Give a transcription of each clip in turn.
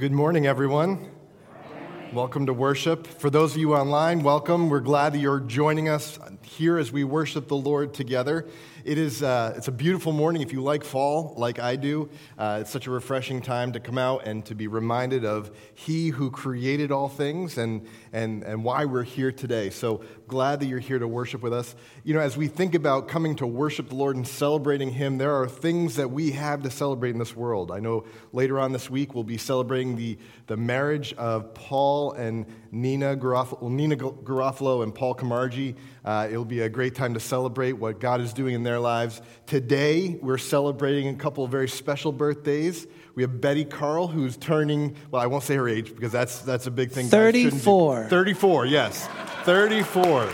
good morning, everyone. Welcome to worship. For those of you online, welcome. We're glad that you're joining us here as we worship the Lord together. It is, uh, it's a beautiful morning. If you like fall, like I do, uh, it's such a refreshing time to come out and to be reminded of He who created all things and, and, and why we're here today. So glad that you're here to worship with us. You know, as we think about coming to worship the Lord and celebrating Him, there are things that we have to celebrate in this world. I know later on this week we'll be celebrating the, the marriage of Paul and Nina Garofalo, Nina Garofalo and Paul Camargi. Uh, it'll be a great time to celebrate what God is doing in their lives. Today, we're celebrating a couple of very special birthdays. We have Betty Carl, who's turning, well, I won't say her age because that's, that's a big thing. 34. 34, yes. 34.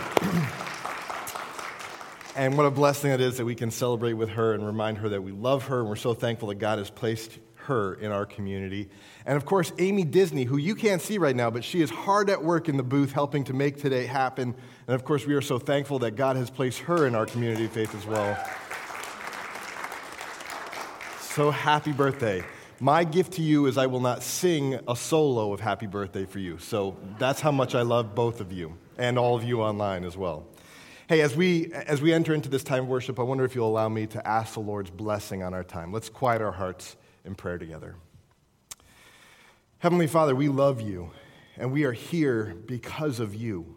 and what a blessing it is that we can celebrate with her and remind her that we love her, and we're so thankful that God has placed her in our community. And of course, Amy Disney, who you can't see right now, but she is hard at work in the booth helping to make today happen. And of course, we are so thankful that God has placed her in our community of faith as well. So happy birthday. My gift to you is I will not sing a solo of happy birthday for you. So that's how much I love both of you and all of you online as well. Hey, as we, as we enter into this time of worship, I wonder if you'll allow me to ask the Lord's blessing on our time. Let's quiet our hearts in prayer together. Heavenly Father, we love you, and we are here because of you.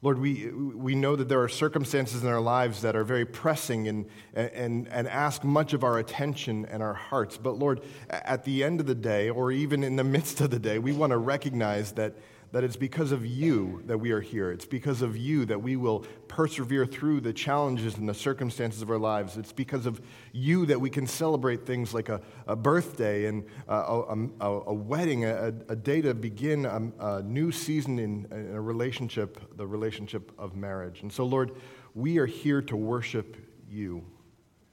Lord, we, we know that there are circumstances in our lives that are very pressing and, and, and ask much of our attention and our hearts. But Lord, at the end of the day, or even in the midst of the day, we want to recognize that that it's because of you that we are here. It's because of you that we will persevere through the challenges and the circumstances of our lives. It's because of you that we can celebrate things like a, a birthday and uh, a, um, a, a wedding, a, a, day to begin um, a, new season in, in a relationship, the relationship of marriage. And so, Lord, we are here to worship you.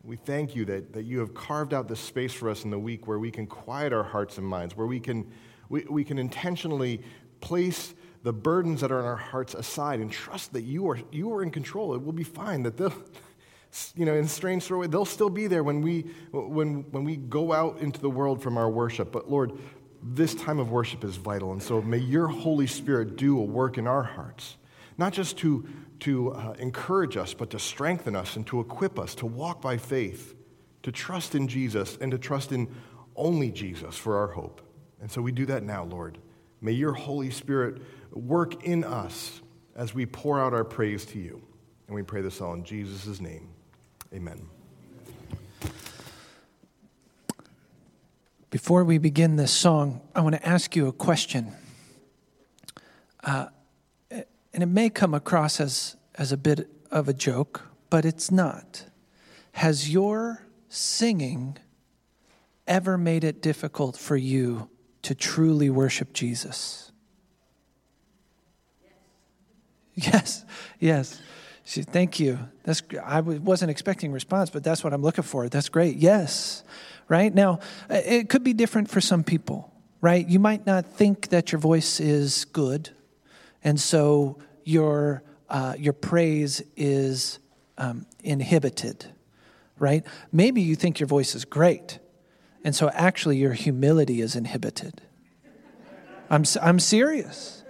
We thank you that, that you have carved out this space for us in the week where we can quiet our hearts and minds, where we can, we, we can intentionally place the burdens that are in our hearts aside and trust that you are, you are in control. It will be fine. That they'll, you know, in strange sort of way, they'll still be there when we, when, when we go out into the world from our worship. But Lord, this time of worship is vital. And so may your Holy Spirit do a work in our hearts, not just to, to uh, encourage us, but to strengthen us and to equip us to walk by faith, to trust in Jesus, and to trust in only Jesus for our hope. And so we do that now, Lord. May your Holy Spirit work in us as we pour out our praise to you. And we pray this all in Jesus' name. Amen. Before we begin this song, I want to ask you a question. Uh, and it may come across as, as a bit of a joke, but it's not. Has your singing ever made it difficult for you to truly worship Jesus? Yes, yes. She, thank you. That's I wasn't expecting response, but that's what I'm looking for. That's great. Yes, right now it could be different for some people. Right? You might not think that your voice is good, and so your uh, your praise is um, inhibited. Right? Maybe you think your voice is great, and so actually, your humility is inhibited. I'm, I'm serious.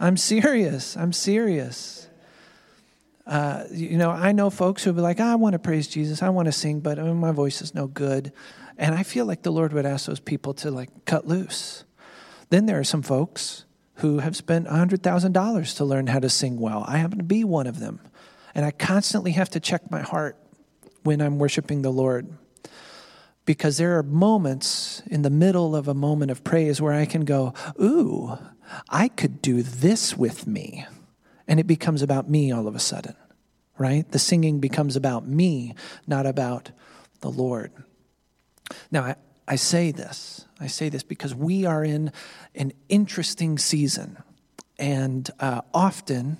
I'm serious. I'm serious. Uh, you know, I know folks who'll be like, I want to praise Jesus. I want to sing, but uh, my voice is no good. And I feel like the Lord would ask those people to like cut loose. Then there are some folks who have spent $100,000 to learn how to sing well. I happen to be one of them. And I constantly have to check my heart when I'm worshiping the Lord because there are moments in the middle of a moment of praise where I can go, Ooh, I could do this with me. And it becomes about me all of a sudden, right? The singing becomes about me, not about the Lord. Now, I, I say this. I say this because we are in an interesting season. And uh, often,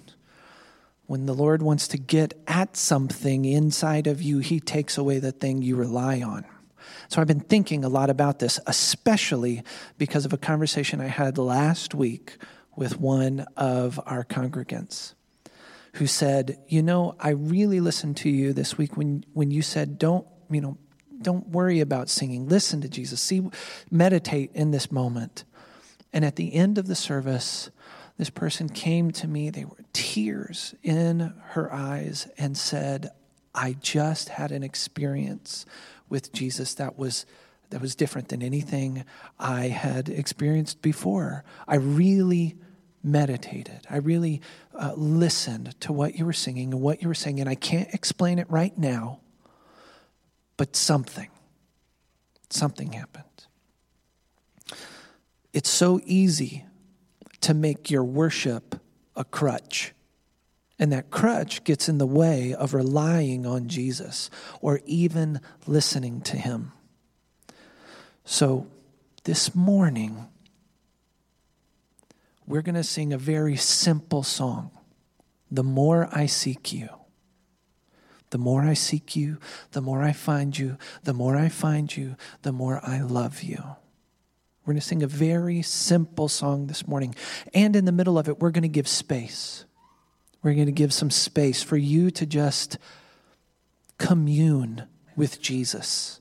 when the Lord wants to get at something inside of you, He takes away the thing you rely on. So I've been thinking a lot about this, especially because of a conversation I had last week with one of our congregants who said, You know, I really listened to you this week when, when you said, Don't, you know, don't worry about singing. Listen to Jesus. See, meditate in this moment. And at the end of the service, this person came to me, they were tears in her eyes, and said, I just had an experience with Jesus that was that was different than anything I had experienced before. I really meditated. I really uh, listened to what you were singing and what you were saying, and I can't explain it right now, but something, something happened. It's so easy to make your worship a crutch. And that crutch gets in the way of relying on Jesus or even listening to Him. So this morning, we're going to sing a very simple song The More I Seek You. The more I seek you, the more I find you, the more I find you, the more I love you. We're going to sing a very simple song this morning. And in the middle of it, we're going to give space. We're going to give some space for you to just commune with Jesus.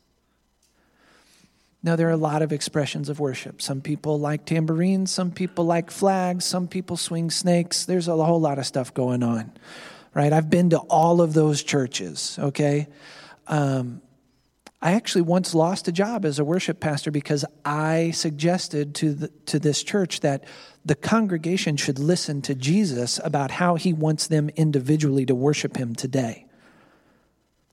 Now, there are a lot of expressions of worship. Some people like tambourines, some people like flags, some people swing snakes. There's a whole lot of stuff going on, right? I've been to all of those churches, okay? Um, I actually once lost a job as a worship pastor because I suggested to, the, to this church that the congregation should listen to Jesus about how he wants them individually to worship him today.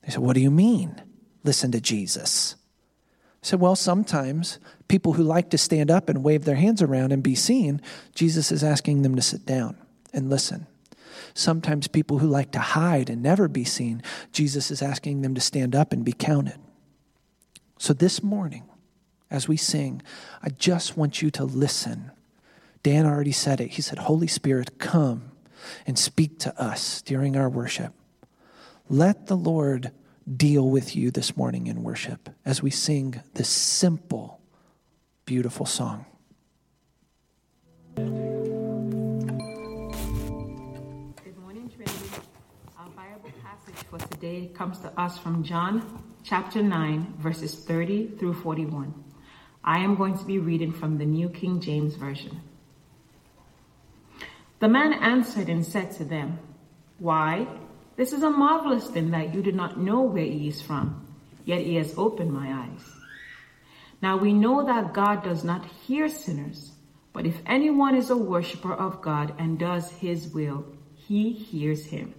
They said, What do you mean, listen to Jesus? I said, Well, sometimes people who like to stand up and wave their hands around and be seen, Jesus is asking them to sit down and listen. Sometimes people who like to hide and never be seen, Jesus is asking them to stand up and be counted. So this morning, as we sing, I just want you to listen. Dan already said it. He said, Holy Spirit, come and speak to us during our worship. Let the Lord deal with you this morning in worship as we sing this simple, beautiful song. Good morning, Trinity. Our Bible passage for today comes to us from John chapter 9, verses 30 through 41. I am going to be reading from the New King James Version. The man answered and said to them, Why, this is a marvelous thing that you do not know where he is from, yet he has opened my eyes. Now we know that God does not hear sinners, but if anyone is a worshiper of God and does his will, he hears him.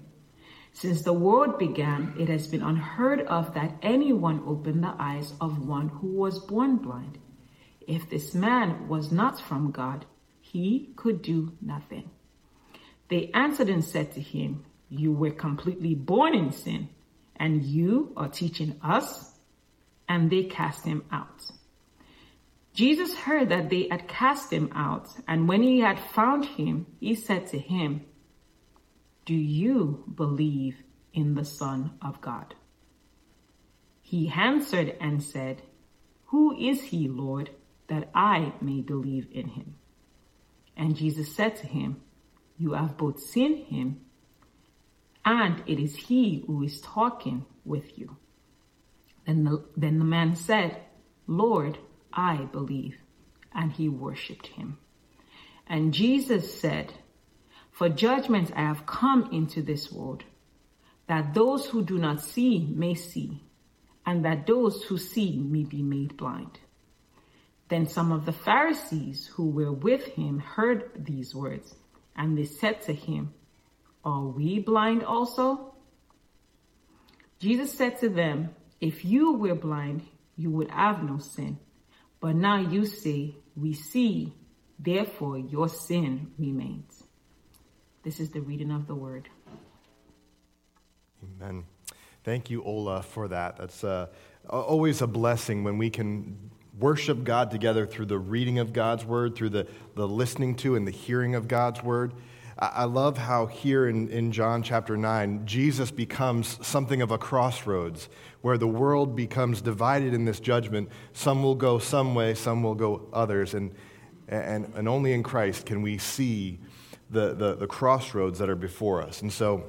Since the world began, it has been unheard of that anyone opened the eyes of one who was born blind. If this man was not from God, he could do nothing. They answered and said to him, You were completely born in sin, and you are teaching us? And they cast him out. Jesus heard that they had cast him out, and when he had found him, he said to him, do you believe in the Son of God? He answered and said, Who is he, Lord, that I may believe in him? And Jesus said to him, You have both seen him, and it is he who is talking with you. Then the, then the man said, Lord, I believe. And he worshiped him. And Jesus said, for judgment I have come into this world, that those who do not see may see, and that those who see may be made blind. Then some of the Pharisees who were with him heard these words, and they said to him, Are we blind also? Jesus said to them, If you were blind, you would have no sin. But now you say, We see, therefore your sin remains. This is the reading of the word. Amen. Thank you, Ola, for that. That's uh, always a blessing when we can worship God together through the reading of God's word, through the, the listening to and the hearing of God's word. I love how here in, in John chapter 9, Jesus becomes something of a crossroads where the world becomes divided in this judgment. Some will go some way, some will go others. And, and, and only in Christ can we see the, the, the crossroads that are before us. And so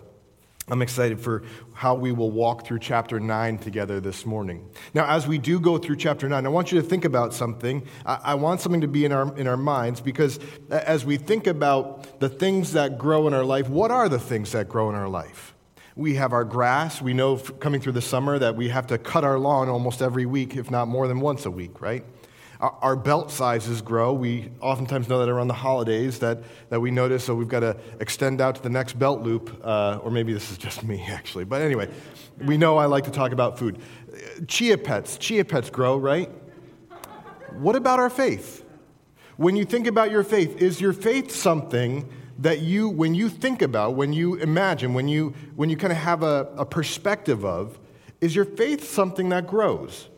I'm excited for how we will walk through chapter 9 together this morning. Now, as we do go through chapter 9, I want you to think about something. I, I, want something to be in our, in our minds because as we think about the things that grow in our life, what are the things that grow in our life? We have our grass. We know coming through the summer that we have to cut our lawn almost every week, if not more than once a week, right? Our belt sizes grow. We oftentimes know that around the holidays that, that we notice, so we've got to extend out to the next belt loop, uh, or maybe this is just me, actually. But anyway, we know I like to talk about food. Chia pets, chia pets grow, right? What about our faith? When you think about your faith, is your faith something that you, when you think about, when you imagine, when you, when you kind of have a, a perspective of, is your faith something that grows?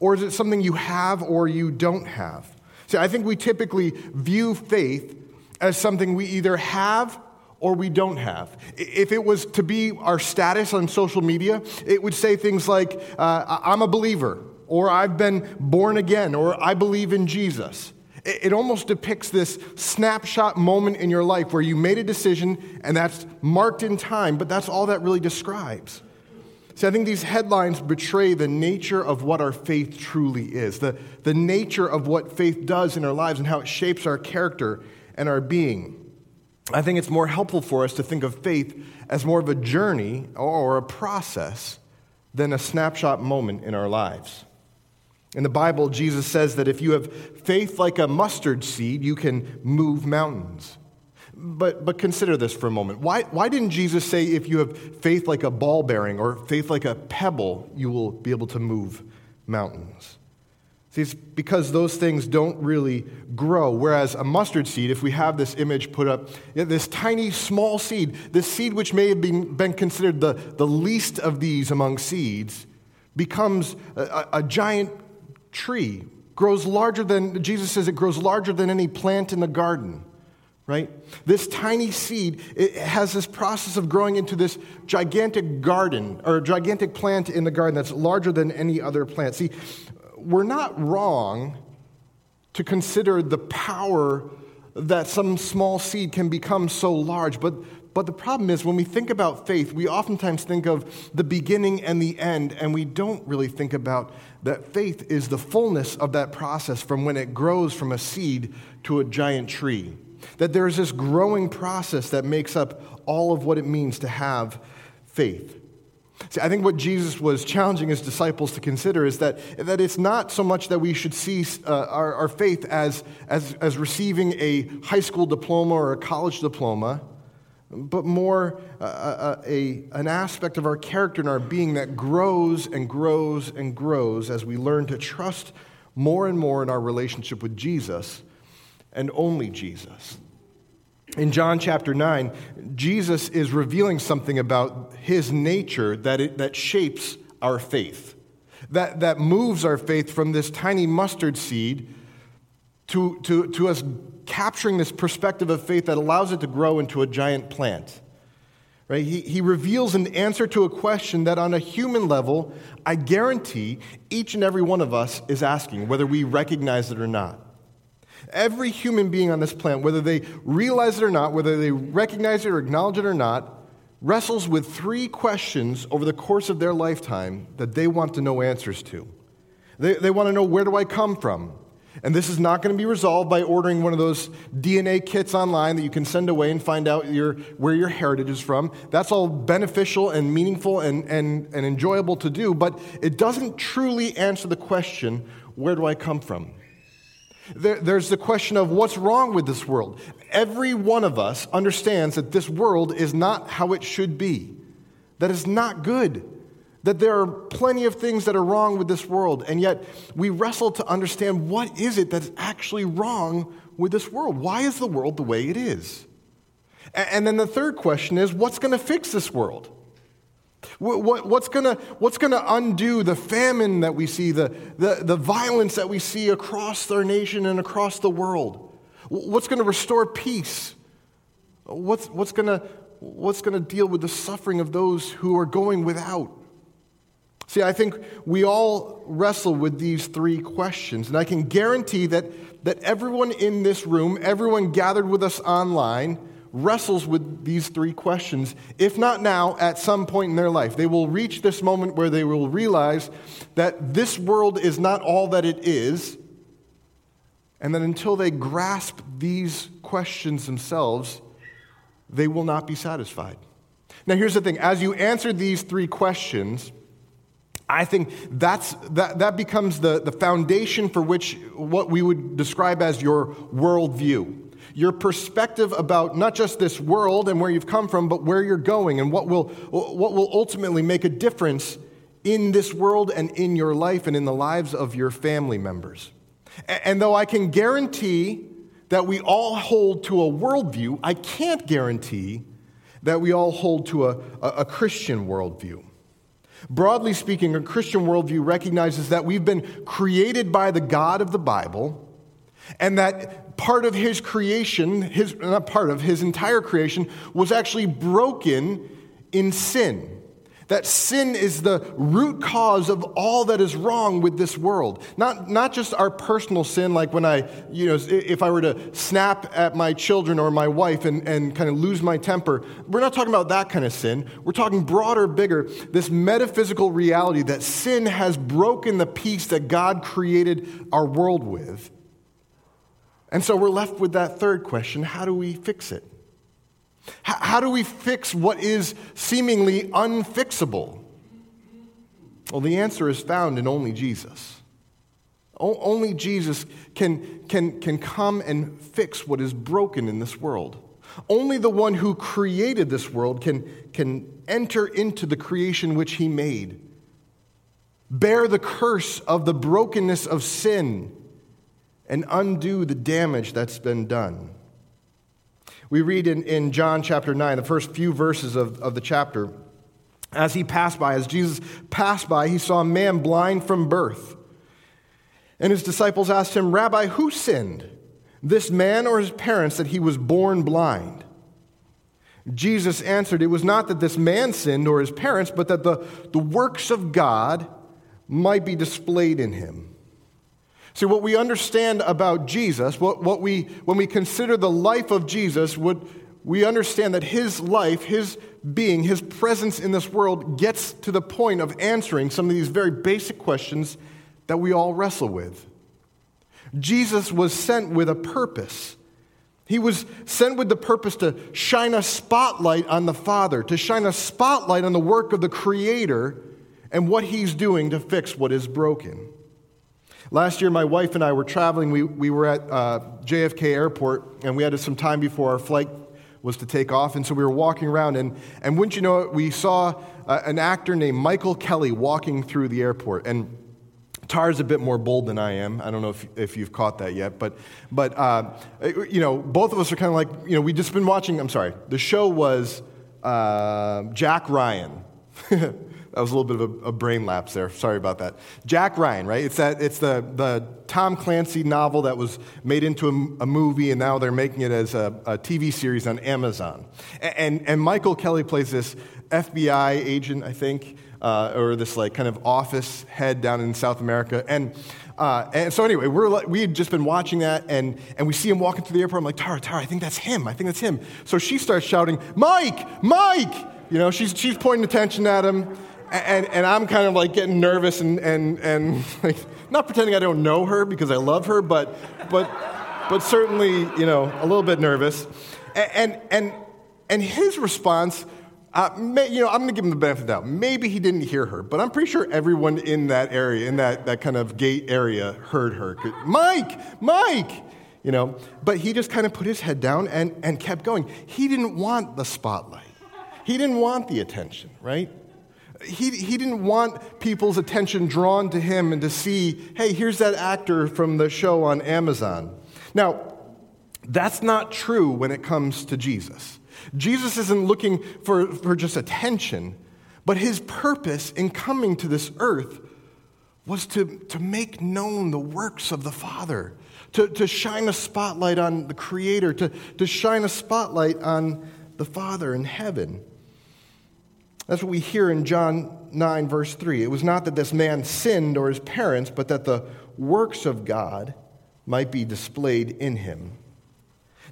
Or is it something you have or you don't have? See, I think we typically view faith as something we either have or we don't have. If it was to be our status on social media, it would say things like, uh, I'm a believer, or I've been born again, or I believe in Jesus. It almost depicts this snapshot moment in your life where you made a decision and that's marked in time, but that's all that really describes. See, I think these headlines betray the nature of what our faith truly is, the, the nature of what faith does in our lives and how it shapes our character and our being. I think it's more helpful for us to think of faith as more of a journey or a process than a snapshot moment in our lives. In the Bible, Jesus says that if you have faith like a mustard seed, you can move mountains. But, but consider this for a moment. Why, why didn't Jesus say if you have faith like a ball bearing or faith like a pebble, you will be able to move mountains? See, it's because those things don't really grow. Whereas a mustard seed, if we have this image put up, this tiny, small seed, this seed which may have been, been considered the, the least of these among seeds, becomes a, a giant tree, grows larger than, Jesus says it grows larger than any plant in the garden right? This tiny seed it has this process of growing into this gigantic garden or gigantic plant in the garden that's larger than any other plant. See, we're not wrong to consider the power that some small seed can become so large, but but the problem is, when we think about faith, we oftentimes think of the beginning and the end, and we don't really think about that faith is the fullness of that process from when it grows from a seed to a giant tree. That there's this growing process that makes up all of what it means to have faith. See, I think what Jesus was challenging his disciples to consider is that, that it's not so much that we should see uh, our, our faith as, as, as receiving a high school diploma or a college diploma, but more uh, uh a, an aspect of our character and our being that grows and grows and grows as we learn to trust more and more in our relationship with Jesus and only Jesus. In John chapter 9, Jesus is revealing something about his nature that, it, that shapes our faith, that, that moves our faith from this tiny mustard seed to, to, to us capturing this perspective of faith that allows it to grow into a giant plant. Right? He, he reveals an answer to a question that, on a human level, I guarantee each and every one of us is asking, whether we recognize it or not. Every human being on this planet, whether they realize it or not, whether they recognize it or acknowledge it or not, wrestles with three questions over the course of their lifetime that they want to know answers to. They, they want to know where do I come from? And this is not going to be resolved by ordering one of those DNA kits online that you can send away and find out your, where your heritage is from. That's all beneficial and meaningful and, and, and enjoyable to do, but it doesn't truly answer the question where do I come from? There, there's the question of what's wrong with this world. Every one of us understands that this world is not how it should be, that it's not good, that there are plenty of things that are wrong with this world, and yet we wrestle to understand what is it that's actually wrong with this world? Why is the world the way it is? And then the third question is what's going to fix this world? What's going what's gonna undo the famine that we see, the, the, the violence that we see across our nation and across the world? What's going to restore peace? What's, what's going what's to deal with the suffering of those who are going without? See, I think we all wrestle with these three questions, and I can guarantee that, that everyone in this room, everyone gathered with us online, wrestles with these three questions, if not now, at some point in their life. They will reach this moment where they will realize that this world is not all that it is, and that until they grasp these questions themselves, they will not be satisfied. Now, here's the thing as you answer these three questions, I think that's, that, that becomes the, the foundation for which what we would describe as your worldview. Your perspective about not just this world and where you've come from, but where you're going and what will, what will ultimately make a difference in this world and in your life and in the lives of your family members. And though I can guarantee that we all hold to a worldview, I can't guarantee that we all hold to a, a, Christian worldview. Broadly speaking, a Christian worldview recognizes that we've been created by the God of the Bible, and that part of his creation, his, not part of, his entire creation, was actually broken in sin. That sin is the root cause of all that is wrong with this world. Not, not just our personal sin, like when I, you know, if I were to snap at my children or my wife and, and kind of lose my temper. We're not talking about that kind of sin. We're talking broader, bigger, this metaphysical reality that sin has broken the peace that God created our world with. And so we're left with that third question how do we fix it? How do we fix what is seemingly unfixable? Well, the answer is found in only Jesus. only Jesus can, can, can come and fix what is broken in this world. Only the one who created this world can, can enter into the creation which he made, bear the curse of the brokenness of sin, and undo the damage that's been done. We read in, in John chapter 9, the first few verses of, of the chapter. As he passed by, as Jesus passed by, he saw a man blind from birth. And his disciples asked him, Rabbi, who sinned, this man or his parents, that he was born blind? Jesus answered, It was not that this man sinned or his parents, but that the, the works of God might be displayed in him. See, what we understand about Jesus, what, what we, when we consider the life of Jesus, would, we understand that his life, his being, his presence in this world gets to the point of answering some of these very basic questions that we all wrestle with. Jesus was sent with a purpose. He was sent with the purpose to shine a spotlight on the Father, to shine a spotlight on the work of the Creator and what He's doing to fix what is broken. Last year, my wife and I were traveling. We, we were at uh, JFK Airport, and we had some time before our flight was to take off. And so we were walking around, and, and wouldn't you know it, we saw uh, an actor named Michael Kelly walking through the airport. And Tara's a bit more bold than I am. I don't know if, if you've caught that yet, but, but uh, you know, both of us are kind of like, you know, we just been watching, I'm sorry, the show was uh, Jack Ryan. That was a little bit of a, a, brain lapse there. Sorry about that. Jack Ryan, right? It's, that, it's the, the Tom Clancy novel that was made into a, a movie, and now they're making it as a, a TV series on Amazon. And, and, and, Michael Kelly plays this FBI agent, I think, uh, or this like kind of office head down in South America. And, uh, and so anyway, we're, we had just been watching that, and, and we see him walking through the airport. I'm like, Tara, Tara, I think that's him. I think that's him. So she starts shouting, Mike, Mike! You know, she's, she's pointing attention at him and, and I'm kind of like getting nervous and, and, and like, not pretending I don't know her because I love her, but, but, but certainly, you know, a little bit nervous. And, and, and his response, uh, may, you know, I'm going to give him the benefit of the doubt. Maybe he didn't hear her, but I'm pretty sure everyone in that area, in that, that kind of gate area, heard her. Mike, Mike, you know. But he just kind of put his head down and, and kept going. He didn't want the spotlight. He didn't want the attention, right? He, he didn't want people's attention drawn to him and to see, hey, here's that actor from the show on Amazon. Now, that's not true when it comes to Jesus. Jesus isn't looking for, for just attention, but his purpose in coming to this earth was to, to make known the works of the Father, to, to shine a spotlight on the Creator, to, to shine a spotlight on the Father in heaven. That's what we hear in John 9, verse 3. It was not that this man sinned or his parents, but that the works of God might be displayed in him.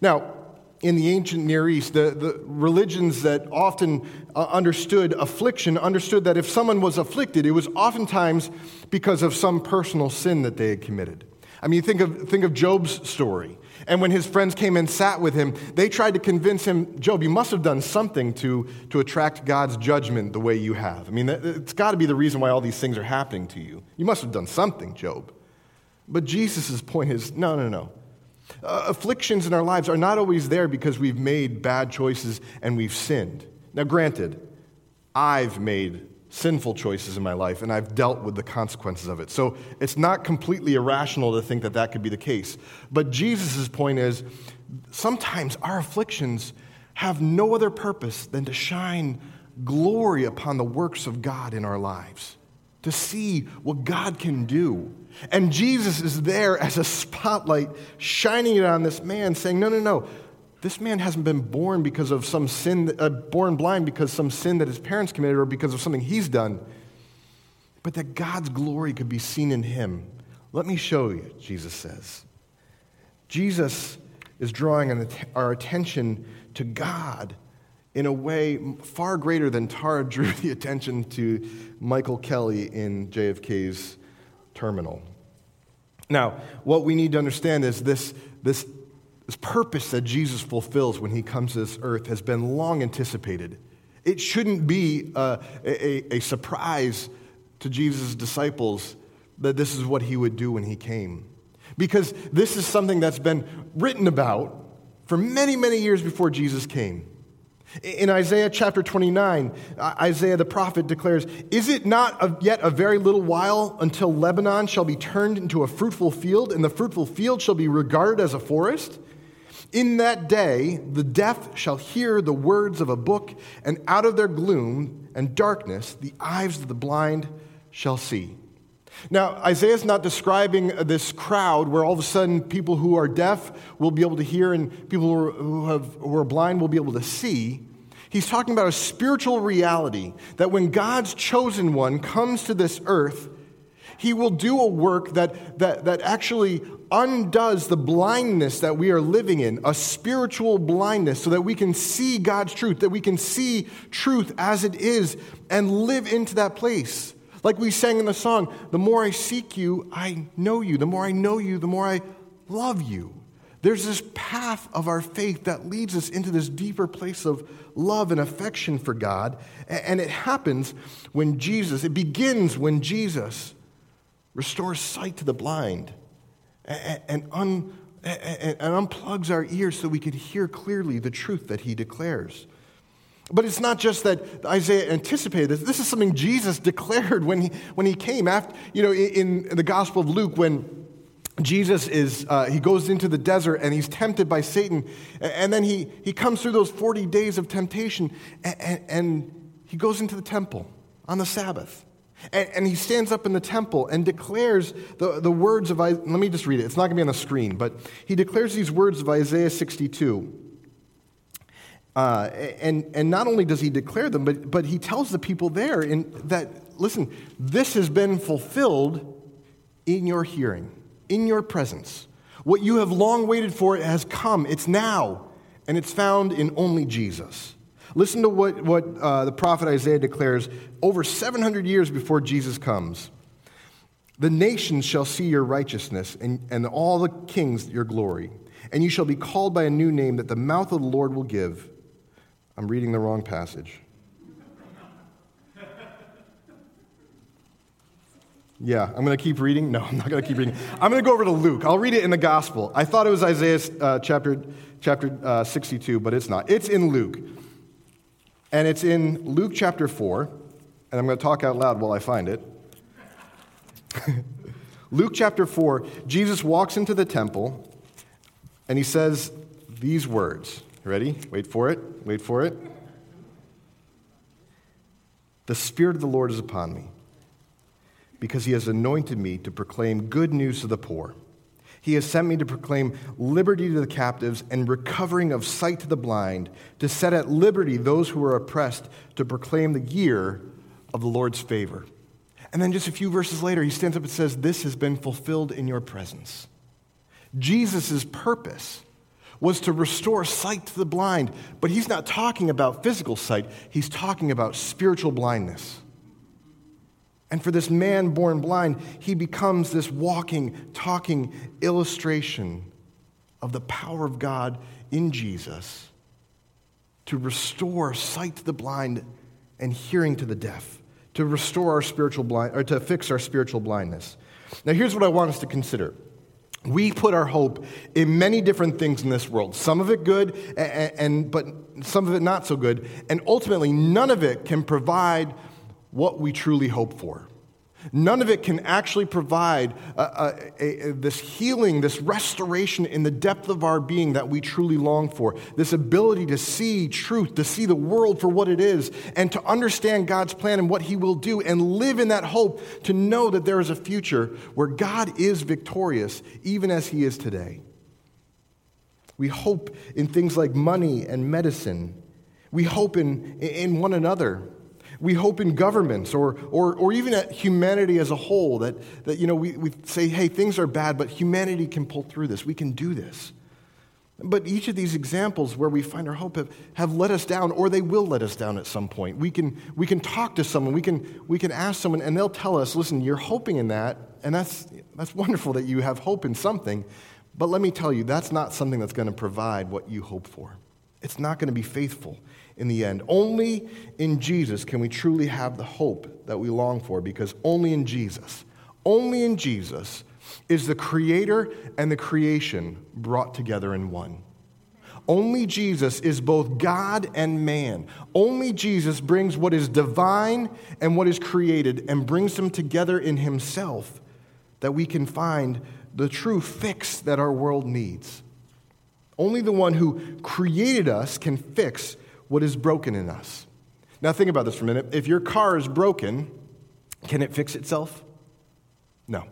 Now, in the ancient Near East, the, the religions that often uh, understood affliction understood that if someone was afflicted, it was oftentimes because of some personal sin that they had committed. I mean, think of, think of Job's story. And when his friends came and sat with him, they tried to convince him, Job, you must have done something to, to attract God's judgment the way you have. I mean, it's got to be the reason why all these things are happening to you. You must have done something, Job. But Jesus' point is no, no, no. Uh, afflictions in our lives are not always there because we've made bad choices and we've sinned. Now, granted, I've made sinful choices in my life, and I've dealt with the consequences of it. So it's not completely irrational to think that that could be the case. But Jesus' point is sometimes our afflictions have no other purpose than to shine glory upon the works of God in our lives, to see what God can do. And Jesus is there as a spotlight, shining it on this man, saying, No, no, no. This man hasn't been born because of some sin, uh, born blind because of some sin that his parents committed or because of something he's done, but that God's glory could be seen in him. Let me show you, Jesus says. Jesus is drawing our attention to God in a way far greater than Tara drew the attention to Michael Kelly in JFK's terminal. Now, what we need to understand is this, this this purpose that Jesus fulfills when he comes to this earth has been long anticipated. It shouldn't be a, a, a surprise to Jesus' disciples that this is what he would do when he came. Because this is something that's been written about for many, many years before Jesus came. In Isaiah chapter 29, Isaiah the prophet declares, Is it not yet a very little while until Lebanon shall be turned into a fruitful field, and the fruitful field shall be regarded as a forest? In that day, the deaf shall hear the words of a book, and out of their gloom and darkness, the eyes of the blind shall see. Now, Isaiah's not describing this crowd where all of a sudden people who are deaf will be able to hear and people who are, who, have, who are blind will be able to see. He's talking about a spiritual reality that when God's chosen one comes to this earth, he will do a work that, that, that actually undoes the blindness that we are living in, a spiritual blindness, so that we can see God's truth, that we can see truth as it is and live into that place. Like we sang in the song, the more I seek you, I know you. The more I know you, the more I love you. There's this path of our faith that leads us into this deeper place of love and affection for God. And it happens when Jesus, it begins when Jesus restores sight to the blind and, un, and, unplugs our ears so we can hear clearly the truth that he declares. But it's not just that Isaiah anticipated this. This is something Jesus declared when he, when he came. After, you know, in, in the Gospel of Luke, when Jesus is, uh, he goes into the desert and he's tempted by Satan. And then he, he comes through those 40 days of temptation and, and he goes into the temple on the Sabbath. And, and, he stands up in the temple and declares the, the words of, let me just read it. It's not going to be on the screen, but he declares these words of Isaiah 62. Uh, and, and not only does he declare them, but, but he tells the people there in, that, listen, this has been fulfilled in your hearing, in your presence. What you have long waited for has come. It's now, and it's found in only Jesus. Listen to what, what uh, the prophet Isaiah declares over 700 years before Jesus comes. The nations shall see your righteousness, and, and all the kings your glory. And you shall be called by a new name that the mouth of the Lord will give. I'm reading the wrong passage. Yeah, I'm going to keep reading. No, I'm not going to keep reading. I'm going to go over to Luke. I'll read it in the gospel. I thought it was Isaiah uh, chapter, chapter uh, 62, but it's not. It's in Luke. And it's in Luke chapter 4, and I'm going to talk out loud while I find it. Luke chapter 4, Jesus walks into the temple and he says these words. Ready? Wait for it. Wait for it. The Spirit of the Lord is upon me because he has anointed me to proclaim good news to the poor. He has sent me to proclaim liberty to the captives and recovering of sight to the blind, to set at liberty those who are oppressed, to proclaim the year of the Lord's favor. And then just a few verses later, he stands up and says, This has been fulfilled in your presence. Jesus' purpose was to restore sight to the blind. But he's not talking about physical sight, he's talking about spiritual blindness. And for this man born blind, he becomes this walking, talking illustration of the power of God in Jesus to restore sight to the blind and hearing to the deaf, to restore our spiritual blind, or to fix our spiritual blindness. Now, here's what I want us to consider. We put our hope in many different things in this world. Some of it good, and, and, but some of it not so good. And ultimately, none of it can provide what we truly hope for. None of it can actually provide a, a, a, this healing, this restoration in the depth of our being that we truly long for. This ability to see truth, to see the world for what it is, and to understand God's plan and what He will do, and live in that hope to know that there is a future where God is victorious, even as He is today. We hope in things like money and medicine. We hope in, in one another. We hope in governments or, or, or even at humanity as a whole that, that you know, we, we say, hey, things are bad, but humanity can pull through this. We can do this. But each of these examples where we find our hope have, have let us down, or they will let us down at some point. We can, we can talk to someone, we can, we can ask someone, and they'll tell us, listen, you're hoping in that, and that's, that's wonderful that you have hope in something. But let me tell you, that's not something that's going to provide what you hope for. It's not going to be faithful in the end. Only in Jesus can we truly have the hope that we long for because only in Jesus, only in Jesus is the creator and the creation brought together in one. Only Jesus is both God and man. Only Jesus brings what is divine and what is created and brings them together in himself that we can find the true fix that our world needs. Only the one who created us can fix what is broken in us. Now, think about this for a minute. If your car is broken, can it fix itself? No,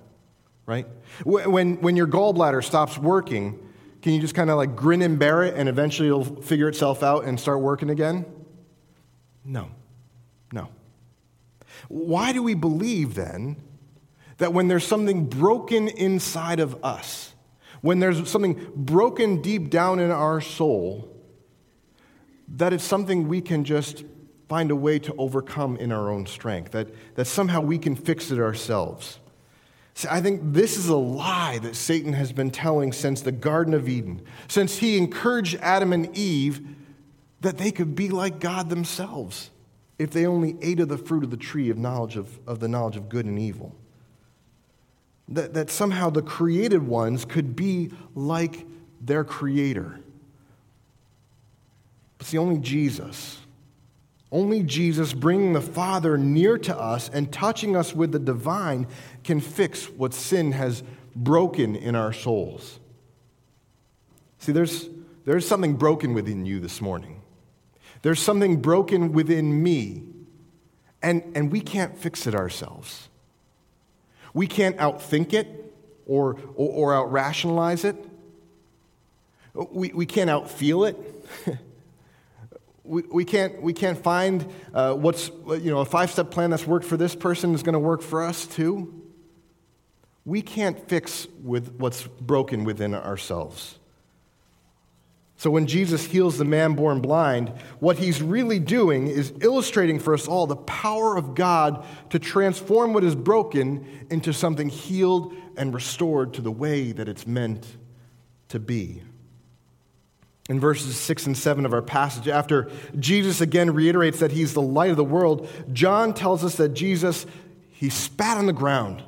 right? When, when your gallbladder stops working, can you just kind of like grin and bear it and eventually it'll figure itself out and start working again? No, no. Why do we believe then that when there's something broken inside of us, when there's something broken deep down in our soul, that it's something we can just find a way to overcome in our own strength, that, that somehow we can fix it ourselves. See, I think this is a lie that Satan has been telling since the Garden of Eden, since he encouraged Adam and Eve that they could be like God themselves if they only ate of the fruit of the tree of knowledge of, of the knowledge of good and evil. That, that somehow the created ones could be like their creator. But see, only Jesus, only Jesus bringing the Father near to us and touching us with the divine can fix what sin has broken in our souls. See, there's, there's something broken within you this morning. There's something broken within me, and, and we can't fix it ourselves. We can't outthink it or, or, or out rationalize it. We, we can't outfeel it. we, we, can't, we can't find uh, what's, you know, a five step plan that's worked for this person is going to work for us too. We can't fix with what's broken within ourselves. So when Jesus heals the man born blind, what he's really doing is illustrating for us all the power of God to transform what is broken into something healed and restored to the way that it's meant to be in verses 6 and 7 of our passage, after Jesus again reiterates that he's the light of the world, John tells us that Jesus, he spat on the ground.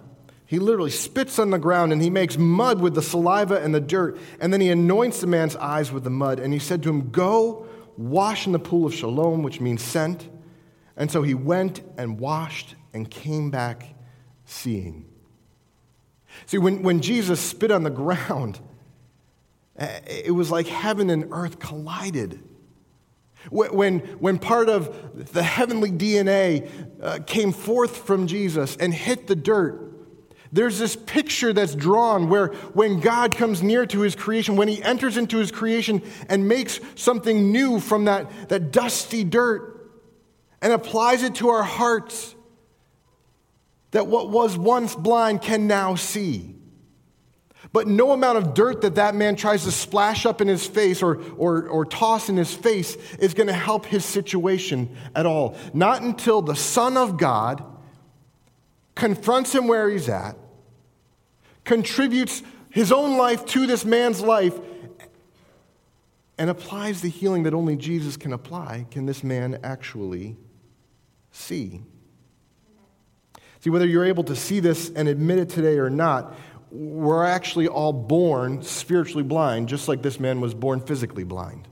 He literally spits on the ground and he makes mud with the saliva and the dirt, and then he anoints the man's eyes with the mud. And he said to him, Go wash in the pool of Siloam, which means sent. And so he went and washed and came back seeing. See, when, when Jesus spit on the ground, it was like heaven and earth collided. When, when part of the heavenly DNA uh, came forth from Jesus and hit the dirt, there's this picture that's drawn where when God comes near to his creation, when he enters into his creation and makes something new from that, that dusty dirt and applies it to our hearts, that what was once blind can now see. But no amount of dirt that that man tries to splash up in his face or, or, or toss in his face is going to help his situation at all. Not until the Son of God confronts him where he's at, contributes his own life to this man's life, and applies the healing that only Jesus can apply, can this man actually see. See, whether you're able to see this and admit it today or not, we're actually all born spiritually blind, just like this man was born physically blind.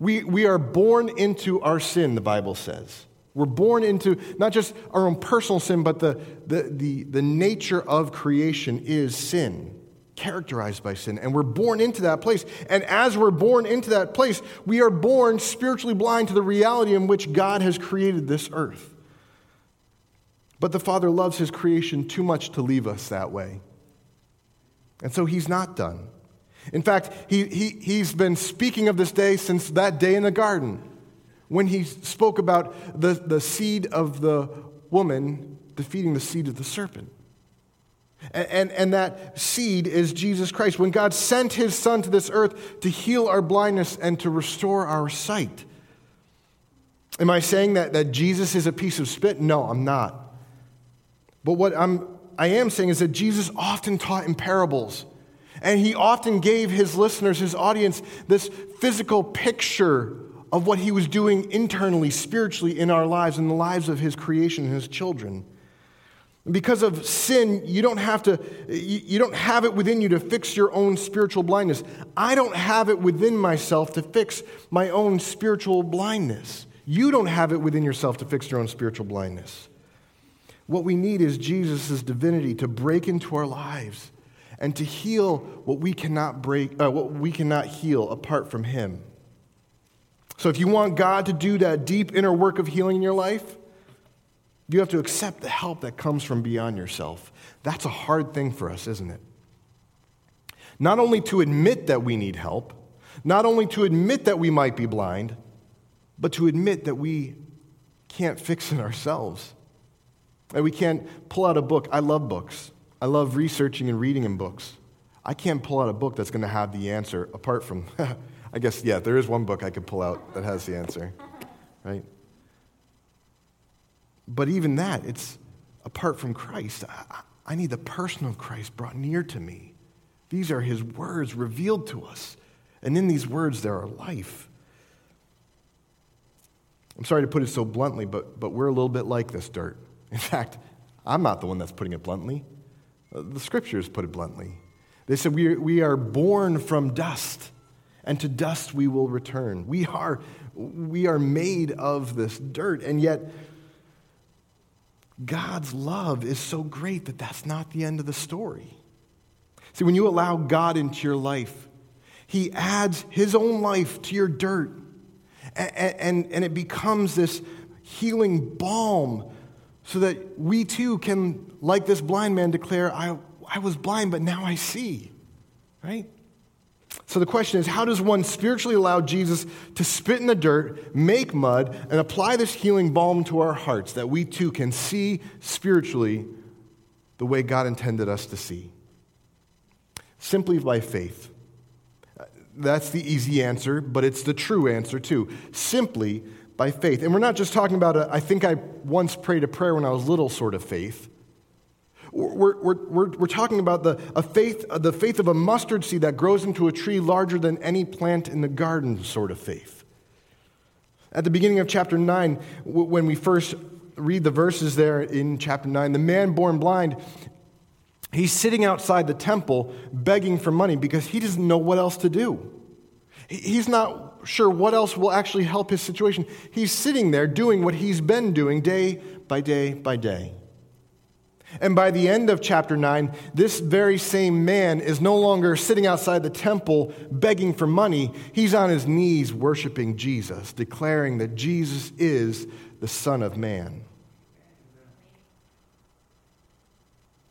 We, we are born into our sin, the Bible says. We're born into not just our own personal sin, but the, the, the, the nature of creation is sin, characterized by sin. And we're born into that place. And as we're born into that place, we are born spiritually blind to the reality in which God has created this earth. But the Father loves his creation too much to leave us that way. And so he's not done. In fact, he, he, he's been speaking of this day since that day in the garden when he spoke about the, the seed of the woman defeating the seed of the serpent. And, and, and, that seed is Jesus Christ. When God sent his son to this earth to heal our blindness and to restore our sight. Am I saying that, that Jesus is a piece of spit? No, I'm not. But what I'm I am saying is that Jesus often taught in parables. And he often gave his listeners, his audience, this physical picture of what he was doing internally, spiritually in our lives, in the lives of his creation his children. Because of sin, you don't have to, you don't have it within you to fix your own spiritual blindness. I don't have it within myself to fix my own spiritual blindness. You don't have it within yourself to fix your own spiritual blindness. What we need is Jesus' divinity to break into our lives and to heal what we cannot break, uh, what we cannot heal apart from Him. So, if you want God to do that deep inner work of healing in your life, you have to accept the help that comes from beyond yourself. That's a hard thing for us, isn't it? Not only to admit that we need help, not only to admit that we might be blind, but to admit that we can't fix it ourselves. We can't pull out a book. I love books. I love researching and reading in books. I can't pull out a book that's going to have the answer apart from, I guess, yeah, there is one book I could pull out that has the answer, right? But even that, it's apart from Christ. I, I need the person of Christ brought near to me. These are his words revealed to us. And in these words, there are life. I'm sorry to put it so bluntly, but, but we're a little bit like this dirt. In fact, I'm not the one that's putting it bluntly. Uh, the scriptures put it bluntly. They said, We are, we are born from dust, and to dust we will return. We are, we are made of this dirt, and yet God's love is so great that that's not the end of the story. See, when you allow God into your life, He adds His own life to your dirt, and, and, and it becomes this healing balm so that we too can, like this blind man, declare, I, I was blind, but now I see. Right? So the question is how does one spiritually allow Jesus to spit in the dirt, make mud, and apply this healing balm to our hearts that we too can see spiritually the way God intended us to see? Simply by faith. Uh, that's the easy answer, but it's the true answer too. Simply by faith. And we're not just talking about a, I think I once prayed a prayer when I was little sort of faith. We're, we're, we're, we're talking about the, a faith, the faith of a mustard seed that grows into a tree larger than any plant in the garden sort of faith. At the beginning of chapter 9, when we first read the verses there in chapter 9, the man born blind, he's sitting outside the temple begging for money because he doesn't know what else to do. He's not sure what else will actually help his situation. He's sitting there doing what he's been doing day by day by day. And by the end of chapter 9, this very same man is no longer sitting outside the temple begging for money. He's on his knees worshiping Jesus, declaring that Jesus is the Son of Man.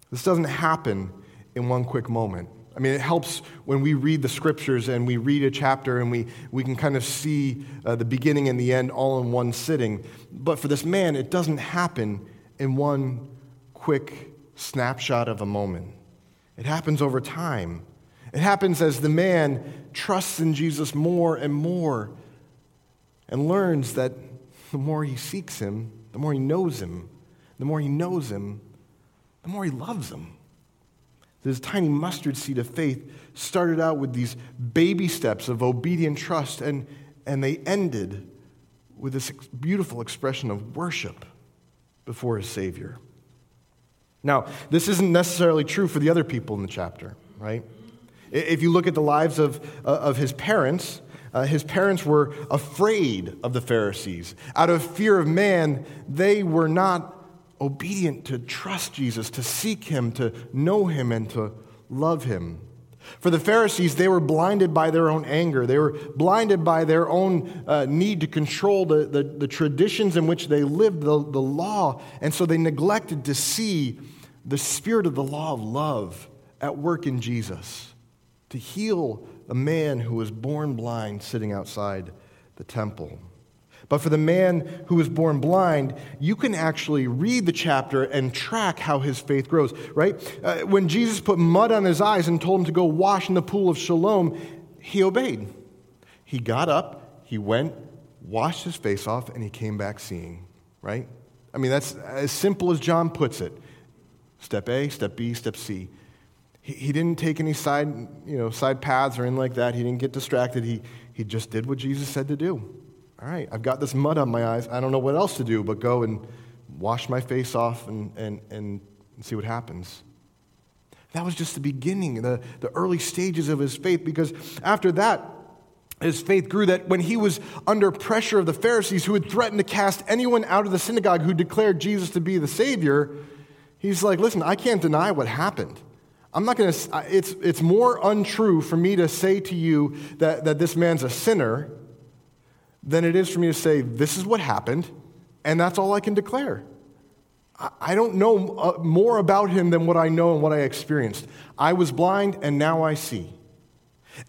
This doesn't happen in one quick moment. I mean, it helps when we read the scriptures and we read a chapter and we, we can kind of see uh, the beginning and the end all in one sitting. But for this man, it doesn't happen in one quick snapshot of a moment. It happens over time. It happens as the man trusts in Jesus more and more and learns that the more he seeks him, the more he knows him. The more he knows him, the more he loves him. This tiny mustard seed of faith started out with these baby steps of obedient trust, and, and they ended with this beautiful expression of worship before his Savior. Now, this isn't necessarily true for the other people in the chapter, right? If you look at the lives of, uh, of his parents, uh, his parents were afraid of the Pharisees. Out of fear of man, they were not obedient to trust Jesus, to seek him, to know him, and to love him. For the Pharisees, they were blinded by their own anger. They were blinded by their own uh, need to control the, the, the, traditions in which they lived, the, the law. And so they neglected to see the spirit of the law of love at work in Jesus to heal a man who was born blind sitting outside the temple. But for the man who was born blind, you can actually read the chapter and track how his faith grows, right? Uh, when Jesus put mud on his eyes and told him to go wash in the pool of Siloam, he obeyed. He got up, he went, washed his face off, and he came back seeing, right? I mean, that's as simple as John puts it. Step A, step B, step C. He, he didn't take any side, you know, side paths or anything like that. He didn't get distracted. He, he just did what Jesus said to do. All right, I've got this mud on my eyes. I don't know what else to do but go and wash my face off and, and, and see what happens. That was just the beginning, the, the early stages of his faith, because after that, his faith grew that when he was under pressure of the Pharisees who had threatened to cast anyone out of the synagogue who declared Jesus to be the Savior, he's like, listen, I can't deny what happened. I'm not going to, it's, it's more untrue for me to say to you that, that this man's a sinner than it is for me to say, this is what happened, and that's all I can declare. I don't know uh, more about him than what I know and what I experienced. I was blind, and now I see.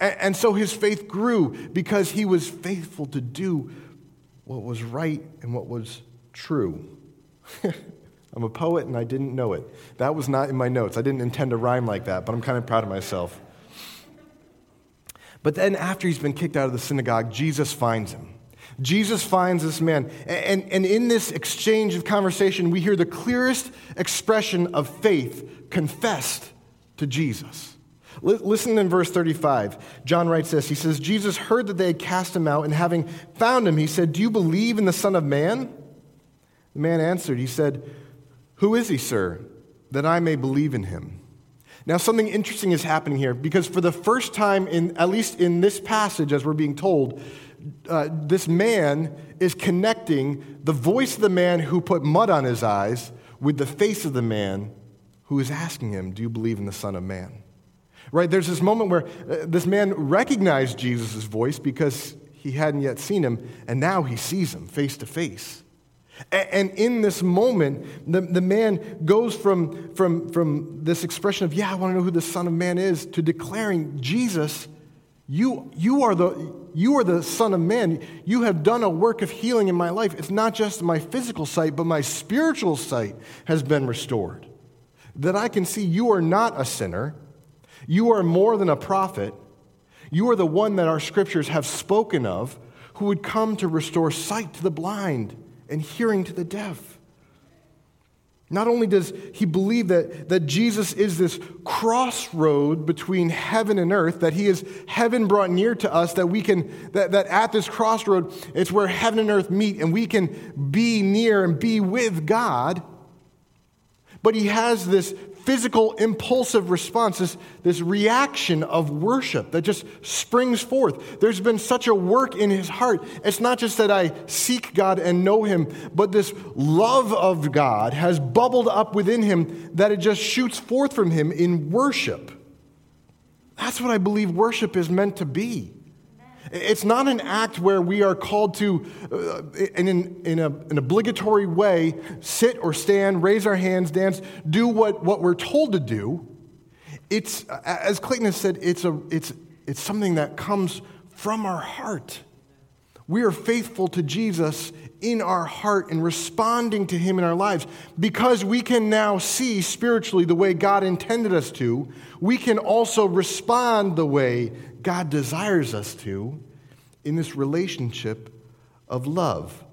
And so his faith grew because he was faithful to do what was right and what was true. I'm a poet and I didn't know it. That was not in my notes. I didn't intend to rhyme like that, but I'm kind of proud of myself. But then, after he's been kicked out of the synagogue, Jesus finds him. Jesus finds this man. And, and in this exchange of conversation, we hear the clearest expression of faith confessed to Jesus. Listen in verse 35. John writes this He says, Jesus heard that they had cast him out, and having found him, he said, Do you believe in the Son of Man? The man answered, He said, Who is he, sir, that I may believe in him? Now, something interesting is happening here because for the first time, in, at least in this passage, as we're being told, uh, this man is connecting the voice of the man who put mud on his eyes with the face of the man who is asking him, Do you believe in the Son of Man? Right? There's this moment where uh, this man recognized Jesus' voice because he hadn't yet seen him, and now he sees him face to face. And in this moment, the, the man goes from, from, from this expression of, Yeah, I want to know who the Son of Man is, to declaring, Jesus, you, you, are the, you are the Son of Man. You have done a work of healing in my life. It's not just my physical sight, but my spiritual sight has been restored. That I can see you are not a sinner. You are more than a prophet. You are the one that our scriptures have spoken of who would come to restore sight to the blind and hearing to the deaf. Not only does he believe that, that Jesus is this crossroad between heaven and earth, that he is heaven brought near to us, that we can, that, that at this crossroad, it's where heaven and earth meet and we can be near and be with God. But he has this physical impulsive response, this, this reaction of worship that just springs forth. There's been such a work in his heart. It's not just that I seek God and know him, but this love of God has bubbled up within him that it just shoots forth from him in worship. That's what I believe worship is meant to be. It's not an act where we are called to, uh, in, in a, an obligatory way, sit or stand, raise our hands, dance, do what, what we're told to do. It's, as Clayton has said, it's, a, it's, it's something that comes from our heart. We are faithful to Jesus in our heart and responding to Him in our lives. Because we can now see spiritually the way God intended us to, we can also respond the way God desires us to in this relationship of love.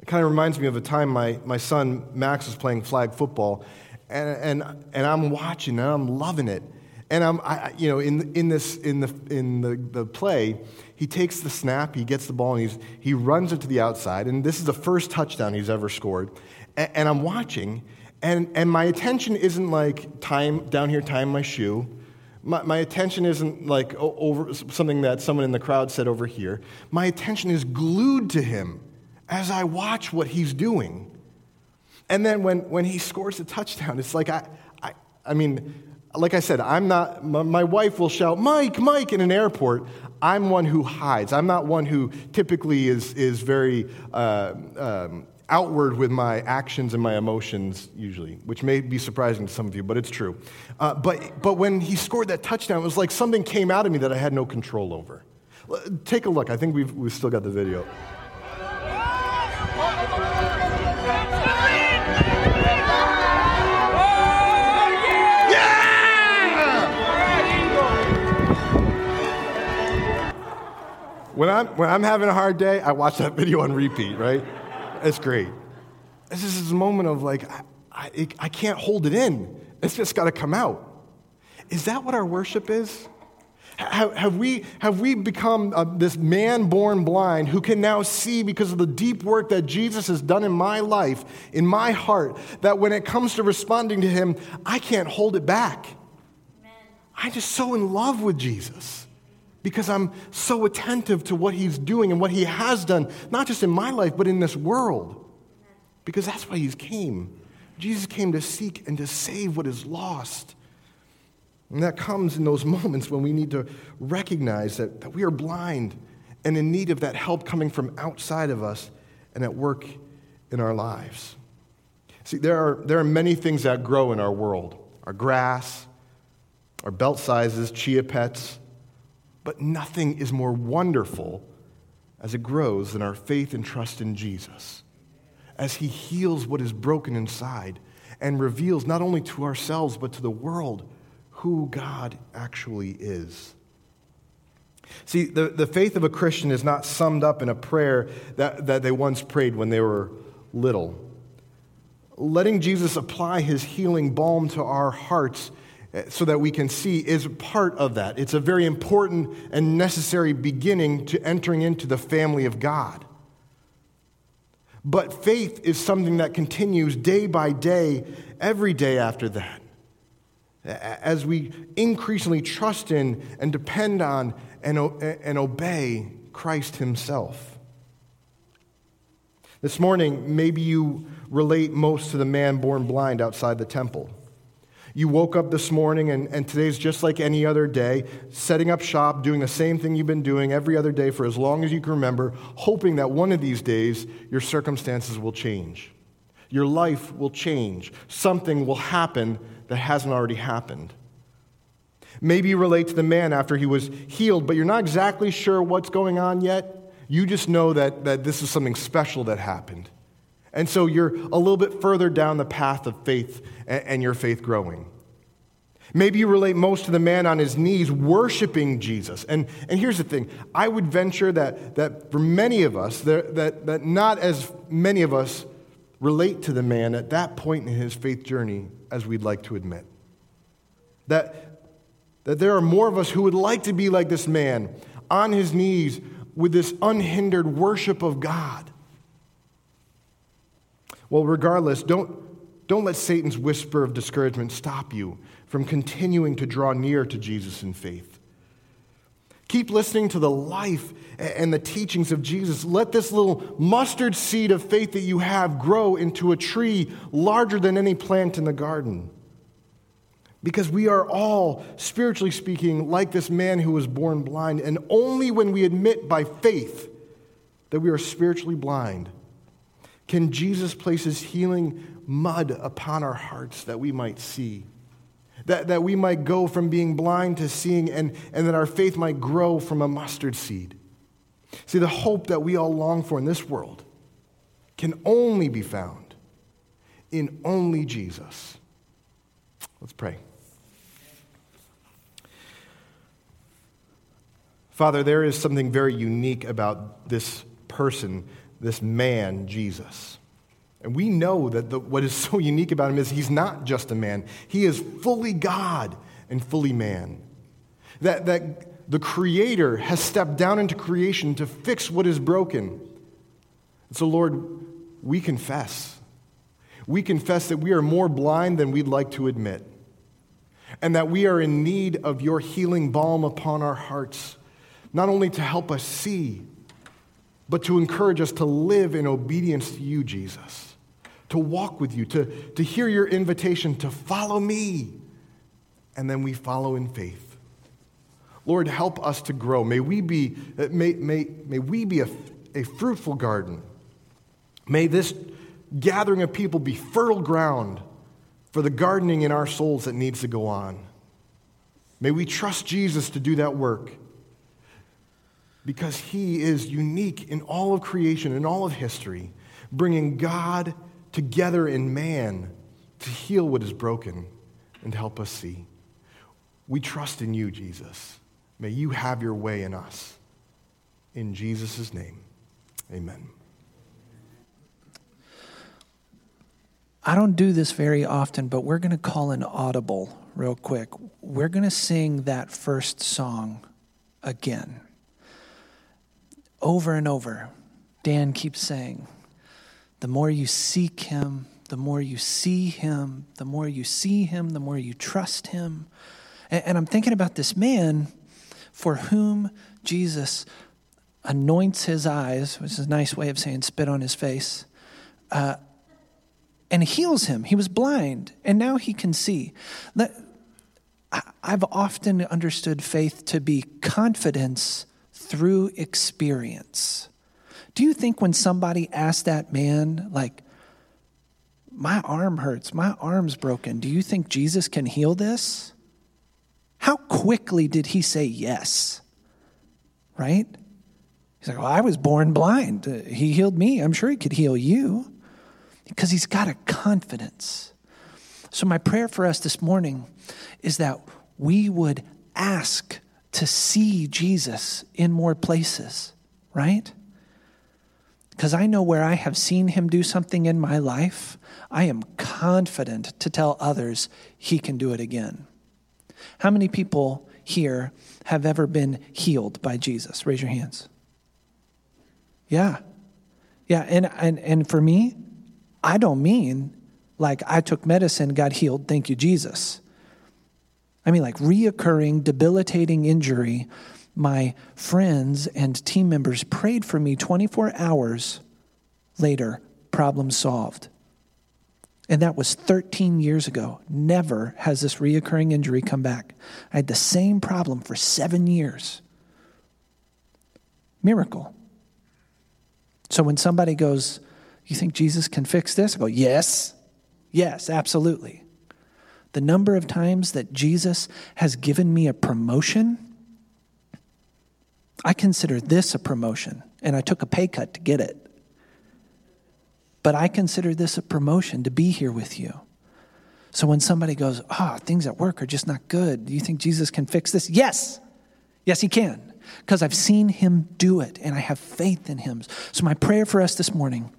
It kind of reminds me of a time my, my son Max was playing flag football, and, and, and I'm watching and I'm loving it. And I'm, I, you know, in, in, this, in, the, in the, the play, he takes the snap, he gets the ball, and he's, he runs it to the outside. And this is the first touchdown he's ever scored. And, and I'm watching, and, and my attention isn't like time down here tying my shoe. My, my attention isn't like over something that someone in the crowd said over here. My attention is glued to him as I watch what he's doing. And then when, when he scores a touchdown, it's like, I, I, I mean, like I said, I'm not, my, wife will shout, Mike, Mike, in an airport. I'm one who hides. I'm not one who typically is, is very uh, um, outward with my actions and my emotions, usually, which may be surprising to some of you, but it's true. Uh, but, but when he scored that touchdown, it was like something came out of me that I had no control over. Take a look. I think we've, we've still got the video. When I'm, when I'm having a hard day, I watch that video on repeat, right? It's great. This is this moment of like, I, I, I can't hold it in. It's just got to come out. Is that what our worship is? Have, have we, have we become uh, this man born blind who can now see because of the deep work that Jesus has done in my life, in my heart, that when it comes to responding to him, I can't hold it back? Amen. I'm just so in love with Jesus because I'm so attentive to what he's doing and what he has done, not just in my life, but in this world. Because that's why he came. Jesus came to seek and to save what is lost. And that comes in those moments when we need to recognize that, that we are blind and in need of that help coming from outside of us and at work in our lives. See, there are, there are many things that grow in our world our grass, our belt sizes, chia pets, but nothing is more wonderful as it grows than our faith and trust in Jesus, as He heals what is broken inside and reveals not only to ourselves but to the world who God actually is. See, the, the faith of a Christian is not summed up in a prayer that, that they once prayed when they were little. Letting Jesus apply his healing balm to our hearts so that we can see is part of that. It's a very important and necessary beginning to entering into the family of God. But faith is something that continues day by day, every day after that. As we increasingly trust in and depend on and, and obey Christ Himself. This morning, maybe you relate most to the man born blind outside the temple. You woke up this morning, and, and today's just like any other day, setting up shop, doing the same thing you've been doing every other day for as long as you can remember, hoping that one of these days your circumstances will change. Your life will change. Something will happen that hasn't already happened. Maybe you relate to the man after he was healed, but you're not exactly sure what's going on yet. You just know that, that this is something special that happened. And so you're a little bit further down the path of faith and your faith growing. Maybe you relate most to the man on his knees worshiping Jesus. And, and here's the thing I would venture that, that for many of us, that, that, that not as many of us relate to the man at that point in his faith journey as we'd like to admit. That, that there are more of us who would like to be like this man on his knees with this unhindered worship of God. Well, regardless, don't, don't let Satan's whisper of discouragement stop you from continuing to draw near to Jesus in faith. Keep listening to the life and the teachings of Jesus. Let this little mustard seed of faith that you have grow into a tree larger than any plant in the garden. Because we are all, spiritually speaking, like this man who was born blind. And only when we admit by faith that we are spiritually blind can Jesus place his healing mud upon our hearts that we might see? That, that we might go from being blind to seeing, and, and that our faith might grow from a mustard seed. See, the hope that we all long for in this world can only be found in only Jesus. Let's pray. Father, there is something very unique about this person, this man, Jesus. And we know that the, what is so unique about him is he's not just a man, he is fully God and fully man. That, that the Creator has stepped down into creation to fix what is broken. So, Lord, we confess. We confess that we are more blind than we'd like to admit, and that we are in need of your healing balm upon our hearts, not only to help us see, but to encourage us to live in obedience to you, Jesus, to walk with you, to, to hear your invitation to follow me, and then we follow in faith. Lord, help us to grow. May we be, uh, may, may, may we be a, a fruitful garden May this gathering of people be fertile ground for the gardening in our souls that needs to go on. May we trust Jesus to do that work because he is unique in all of creation, in all of history, bringing God together in man to heal what is broken and help us see. We trust in you, Jesus. May you have your way in us. In Jesus' name, amen. I don't do this very often, but we're going to call an audible real quick. We're going to sing that first song again. Over and over. Dan keeps saying, the more you seek him, the more you see him, the more you see him, the more you trust him. And, and I'm thinking about this man for whom Jesus anoints his eyes, which is a nice way of saying spit on his face. Uh, and heals him. He was blind, and now he can see. That, I've often understood faith to be confidence through experience. Do you think when somebody asked that man, like, my arm hurts, my arm's broken, do you think Jesus can heal this? How quickly did he say yes? Right? He's like, Well, I was born blind. He healed me. I'm sure he could heal you because he's got a confidence. So, my prayer for us this morning is that we would ask to see Jesus in more places, right? Because I know where I have seen him do something in my life, I am confident to tell others he can do it again. How many people here have ever been healed by Jesus? Raise your hands. Yeah. Yeah, and, and, and for me, I don't mean like I took medicine, got healed, thank you, Jesus. I mean like reoccurring, debilitating injury. My friends and team members prayed for me 24 hours later, problem solved. And that was 13 years ago. Never has this reoccurring injury come back. I had the same problem for seven years. Miracle. So when somebody goes, you think Jesus can fix this? I go, Yes, yes, absolutely. The number of times that Jesus has given me a promotion, I consider this a promotion, and I took a pay cut to get it. But I consider this a promotion to be here with you. So when somebody goes, ah, oh, things at work are just not good, do you think Jesus can fix this? Yes. Yes, he can. Because I've seen him do it and I have faith in him. So my prayer for us this morning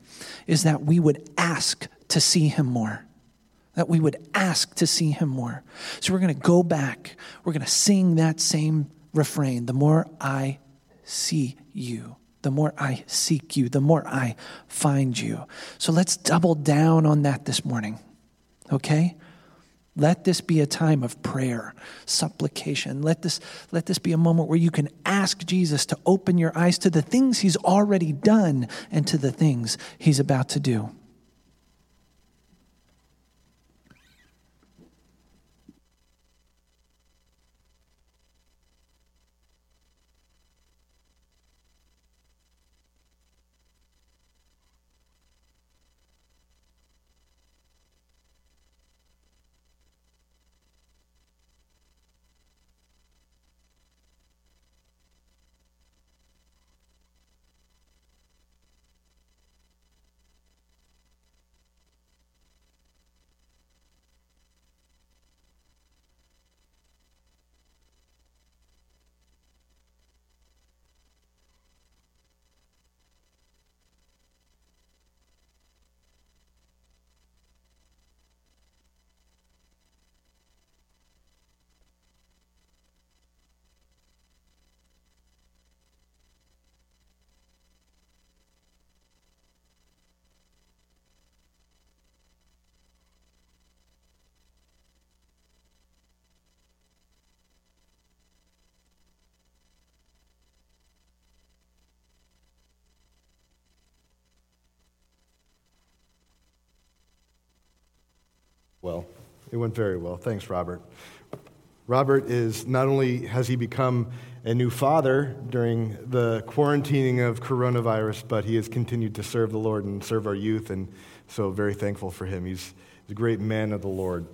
is that we would ask to see him more. That we would ask to see him more. So we're going to go back. We're going to sing that same refrain. The more I see you, the more I seek you, the more I find you. So let's double down on that this morning. Okay? Let this be a time of prayer, supplication. Let this, let this be a moment where you can ask Jesus to open your eyes to the things he's already done and to the things he's about to do. Well, it went very well. Thanks, Robert. Robert is not only has he become a new father during the quarantining of coronavirus, but he has continued to serve the Lord and serve our youth, and so very thankful for him. He's a great man of the Lord.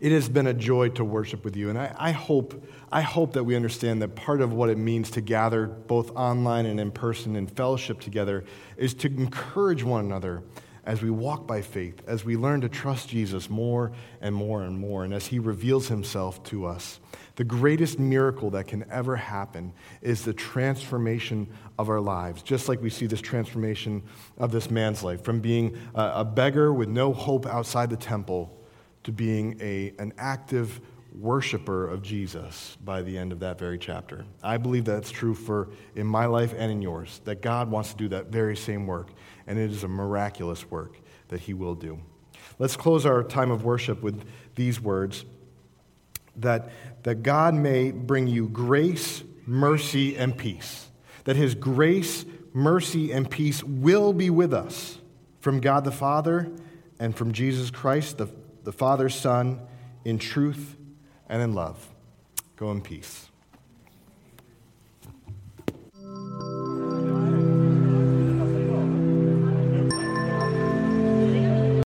It has been a joy to worship with you, and I, I, hope, I hope that we understand that part of what it means to gather both online and in person in fellowship together is to encourage one another as we walk by faith, as we learn to trust Jesus more and more and more, and as he reveals himself to us. The greatest miracle that can ever happen is the transformation of our lives, just like we see this transformation of this man's life from being a, beggar with no hope outside the temple to being a, an active worshiper of Jesus by the end of that very chapter. I believe that's true for in my life and in yours, that God wants to do that very same work and it is a miraculous work that He will do. Let's close our time of worship with these words that, that God may bring you grace, mercy, and peace. That His grace, mercy, and peace will be with us from God the Father and from Jesus Christ, the, the Father's Son, in truth and in love. Go in peace.